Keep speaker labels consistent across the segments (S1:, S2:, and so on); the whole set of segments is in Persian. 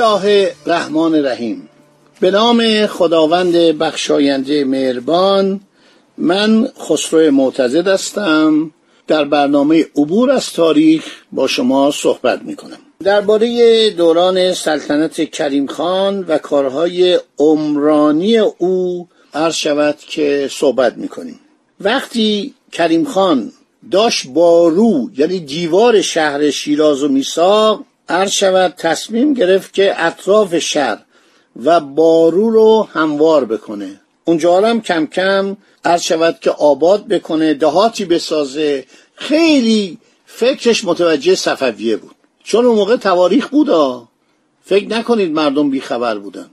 S1: الله الرحمن الرحیم. به نام خداوند بخشاینده مهربان من خسرو معتزد هستم. در برنامه عبور از تاریخ با شما صحبت می کنم درباره دوران سلطنت کریم خان و کارهای عمرانی او عرض شود که صحبت می کنیم وقتی کریم خان داشت بارو یعنی دیوار شهر شیراز و میساق عرض شود تصمیم گرفت که اطراف شهر و بارو رو هموار بکنه. اونجا هم کم کم عرض شود که آباد بکنه دهاتی بسازه. خیلی فکرش متوجه صفویه بود. چون اون موقع تواریخ بودا فکر نکنید مردم بیخبر بودن.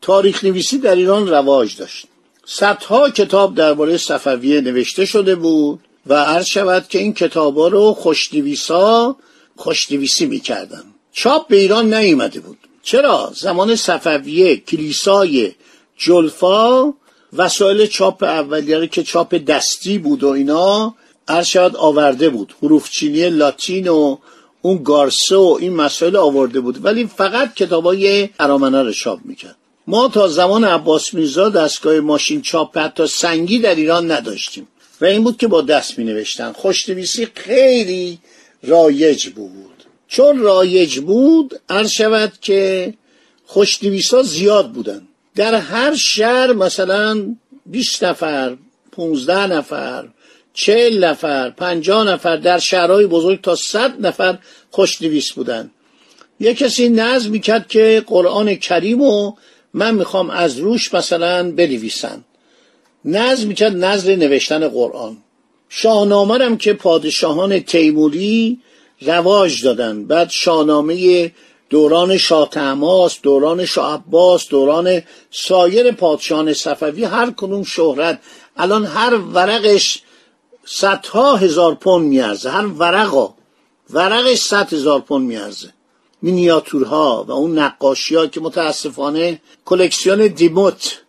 S1: تاریخ نویسی در ایران رواج داشت. صدها کتاب درباره صفویه نوشته شده بود و عرض شود که این کتابا رو خوشنویسا خوشنویسی می‌کردن چاپ به ایران نیومده بود. چرا؟ زمان صفویه کلیسای جلفا وسایل چاپ اولیه که چاپ دستی بود و اینا ارشاد آورده بود. حروف چینی لاتین و اون گارسه و این مسائل آورده بود. ولی فقط کتابای ارامنه رو چاپ می‌کرد. ما تا زمان عباس میرزا دستگاه ماشین چاپ حتی سنگی در ایران نداشتیم. و این بود که با دست می نوشتن خوشنویسی خیلی رایج بود. چون رایج بود عرض شود که خوشنویسا زیاد بودن. در هر شهر مثلا 20 نفر 15 نفر چهل نفر پنجاه نفر در شهرهای بزرگ تا صد نفر خوشنویس بودن. یه کسی نظم می‌کرد که قرآن کریم و من می‌خوام از روش مثلا بنویسن نظم می‌کرد نظر نوشتن قرآن. شاهنامه که پادشاهان تیموری رواج دادن. بعد شاهنامه دوران شاه تماس دوران شاه عباس دوران سایر پادشاهان صفوی هر کنون شهرت. الان هر ورقش صدها هزار پوند میارزه. هر ورقا ورقش صد هزار پوند میارزه. مینیاتورها و اون نقاشی ها که متاسفانه کلکسیون دیموت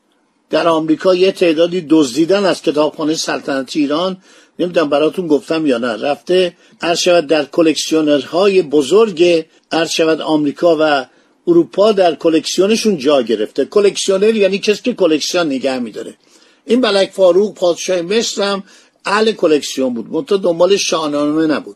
S1: در آمریکا یه تعدادی دزدیدن از کتابخانه سلطنتی ایران نمی‌دونم براتون گفتم یا نه. رفته عرض شود در کلکسیونرهای بزرگ عرض شود آمریکا و اروپا در کلکسیونشون جا گرفته. کلکسیونر یعنی کسی که کلکسیون نگه میداره. این بلک فاروق پادشاه مصر هم اهل کلکسیون بود. منتها دنبال شاهنامه نبود.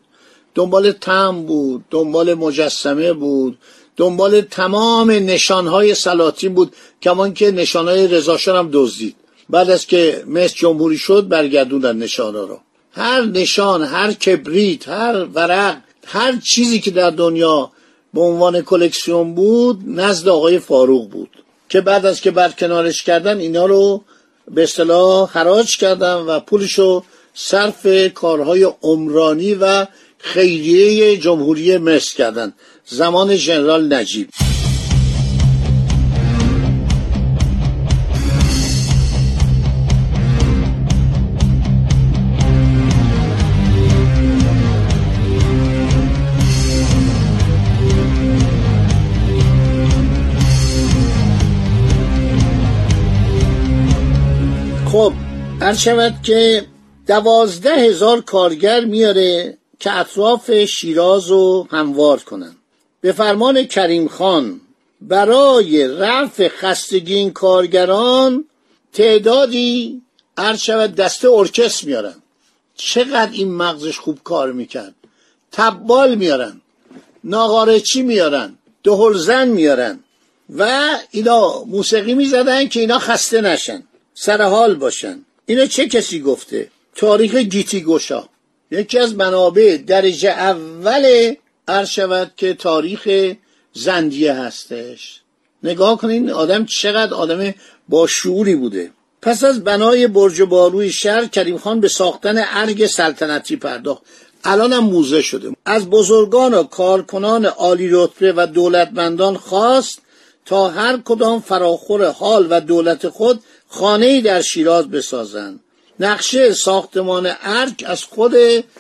S1: دنبال تم بود دنبال مجسمه بود دنبال تمام نشانهای سلاطین بود کمان که نشانهای رضاشاه هم دزدید. بعد از که مصر جمهوری شد برگردوندن نشانها رو. هر نشان هر کبریت هر ورق هر چیزی که در دنیا به عنوان کلکسیون بود نزد آقای فاروق بود. که بعد از که برکنارش کردن اینا رو به اصطلاح حراج کردن و پولشو صرف کارهای عمرانی و خیریه جمهوری مصر کردن. زمان ژنرال نجیب. خب هر شود که دوازده هزار کارگر میاره که اطراف شیراز رو هموار کنن. به فرمان کریم خان برای رفع خستگی این کارگران تعدادی عرض شود دسته ارکست میارن. چقدر این مغزش خوب کار می‌کرد. تبال میارن ناغارچی میارن دهلزن میارن و اینا موسیقی می‌زدن که اینا خسته نشن. سر حال باشن. اینا چه کسی گفته؟ تاریخ گیتی گوشا. یکی از منابع درجه اول عرض شود که تاریخ زندیه هستش. نگاه کنین آدم چقدر آدم با شعوری بوده. پس از بنای برج باروی شهر کریم خان به ساختن ارگ سلطنتی پرداخت. الانم موزه شده. از بزرگان و کارکنان عالی رتبه و دولتمندان خواست تا هر کدام فراخور حال و دولت خود خانه در شیراز بسازند نقشه ساختمان ارک از خود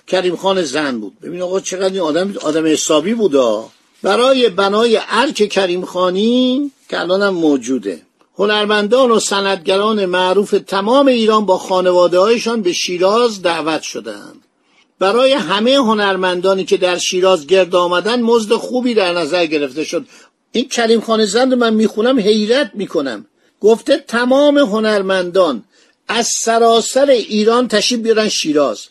S1: کریم خان زن بود. ببین آقا چقدر این آدم آدم حسابی بودا. برای بنای ارک کریم خانی که الان موجوده. هنرمندان و سندگران معروف تمام ایران با خانواده هایشان به شیراز دعوت شدند. برای همه هنرمندانی که در شیراز گرد آمدن مزد خوبی در نظر گرفته شد. این کریم خان زند من می‌خونم حیرت می‌کنم. گفته تمام هنرمندان از سراسر ایران تشریف بیارن شیراز.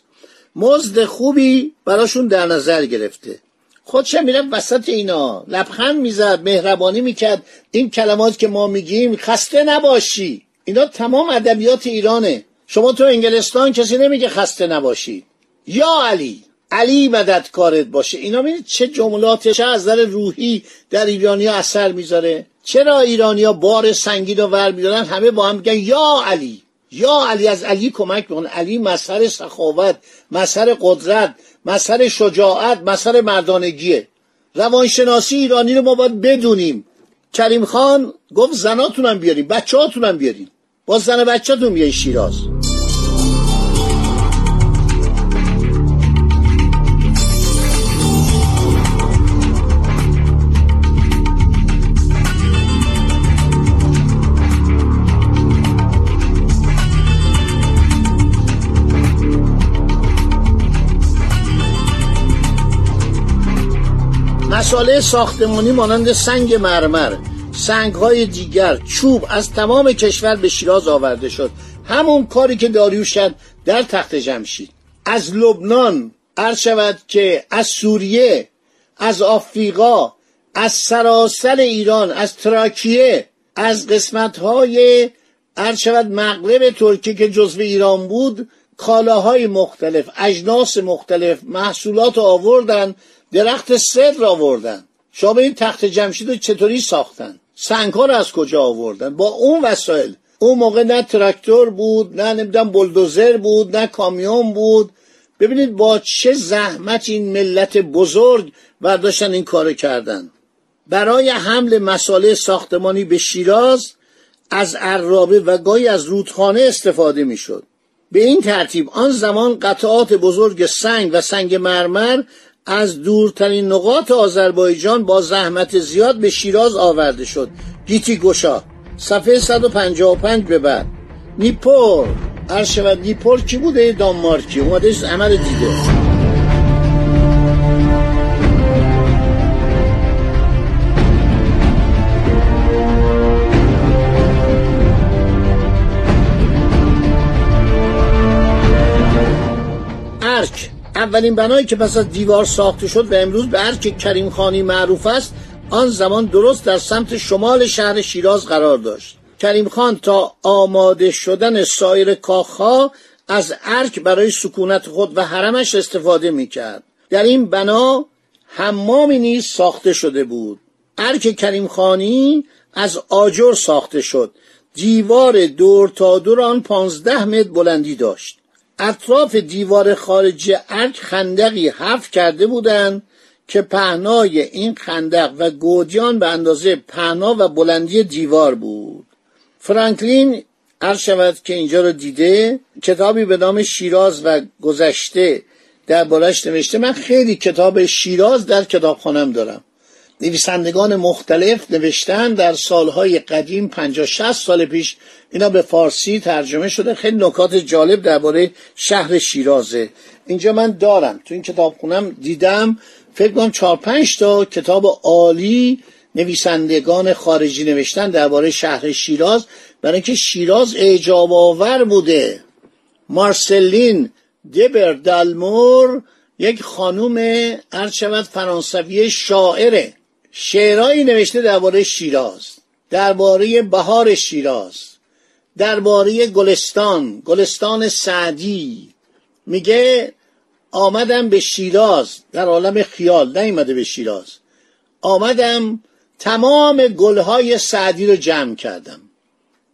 S1: مزد خوبی براشون در نظر گرفته. خودش می‌رفت وسط اینا؟ لبخند می‌زد مهربانی می‌کرد. این کلمات که ما میگیم خسته نباشی. اینا تمام ادبیات ایرانه. شما تو انگلستان کسی نمیگه خسته نباشی. یا علی علی مدد کارت باشه. اینا می‌دید چه جملات چه از نظر روحی در ایرانی اثر می‌ذاره؟ چرا ایرانیا بار سنگین رو ور میدارن؟ همه با هم میگن یا علی یا علی از علی کمک بکن علی مظهر سخاوت مظهر قدرت مظهر شجاعت مظهر مردانگیه. روانشناسی ایرانی رو ما باید بدونیم. کریم خان گفت زناتونم بیاریم بچه هاتونم بیاریم. با زن بچهتون بیاین شیراز. مساله ساختمانی مانند سنگ مرمر سنگ های دیگر چوب از تمام کشور به شیراز آورده شد. همون کاری که داریوش کرد در تخت جمشید. از لبنان عرض شود که از سوریه از آفریقا از سراسر ایران از تراکیه از قسمت های عرض شود مغرب ترکیه که جزو ایران بود کالاهای مختلف اجناس مختلف محصولات آوردن درخت صدر آوردن. شما این تخت جمشید رو چطوری ساختن. سنگ ها رو از کجا آوردن؟ با اون وسایل. اون موقع نه تراکتور بود نه نمی‌دونم بلدوزر بود نه کامیون بود. ببینید با چه زحمت این ملت بزرگ برداشتن این کار کردن. برای حمل مساله ساختمانی به شیراز از عرابه و گاهی از رودخانه استفاده می‌شد. به این ترتیب آن زمان قطعات بزرگ سنگ و سنگ مرمر از دورترین نقاط آذربایجان با زحمت زیاد به شیراز آورده شد. گیتی گشا صفحه 155 به بعد. نیپور. عرض شود نیپور کی بوده؟ دانمارکی. اومده عمل دیده اولین بنایی که پس از دیوار ساخته شد و امروز به ارک کریم خانی معروف است آن زمان درست در سمت شمال شهر شیراز قرار داشت. کریم خان تا آماده شدن سایر کاخها از ارک برای سکونت خود و حرمش استفاده می کرد. در این بنا حمامی نیز ساخته شده بود. ارک کریم خانی از آجر ساخته شد. دیوار دور تا دور آن پانزده متر بلندی داشت. اطراف دیوار خارجی ارک خندقی حف کرده بودند که پهنای این خندق و گودیان به اندازه پهنا و بلندی دیوار بود. فرانکلین عرض شود که اینجا رو دیده کتابی به نام شیراز و گذشته دربارش نوشته. من خیلی کتاب شیراز در کتابخانم دارم. نویسندگان مختلف نوشتن در سالهای قدیم 50 60 سال پیش اینا به فارسی ترجمه شده. خیلی نکات جالب درباره شهر شیرازه اینجا من دارم. تو این کتاب خونم دیدم. فکر کنم 4 5 تا کتاب عالی نویسندگان خارجی نوشتن درباره شهر شیراز. برای اینکه شیراز اعجاب آور بوده. مارسلین دبر دالمور یک خانوم شود فرانسوی شاعره شعرهایی نوشته درباره شیراز درباره بهار شیراز درباره گلستان گلستان سعدی. میگه آمدم به شیراز در عالم خیال نیومده به شیراز. آمدم تمام گلهای سعدی رو جمع کردم.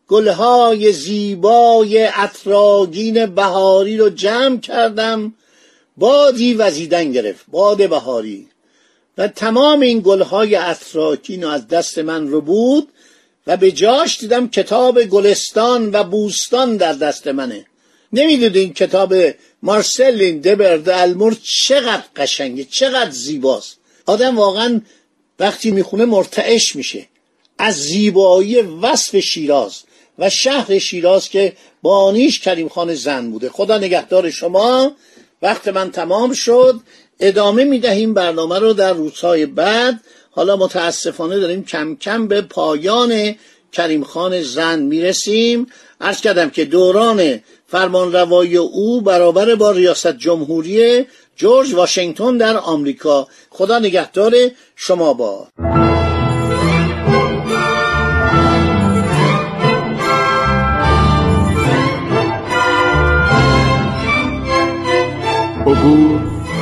S1: گلهای زیبای اطراگین بهاری رو جمع کردم. بادی وزیدن گرفت باد بهاری. و تمام این گلهای اتراکین از دست من رو بود و به جاش دیدم کتاب گلستان و بوستان در دست منه. نمی‌دونید کتاب مارسلین دبرد المور چقدر قشنگه چقدر زیباست. آدم واقعا وقتی می‌خونه مرتعش میشه. از زیبایی وصف شیراز و شهر شیراز که بانیش کریم خان زن بوده. خدا نگهدار شما. وقت من تمام شد. ادامه می‌دهیم برنامه رو در روزهای بعد. حالا متاسفانه داریم کم کم به پایان کریم خان زن می‌رسیم. ارز کردم که دوران فرمان روایی او برابر با ریاست جمهوری جورج واشنگتن در آمریکا. خدا نگهدار شما با
S2: عبور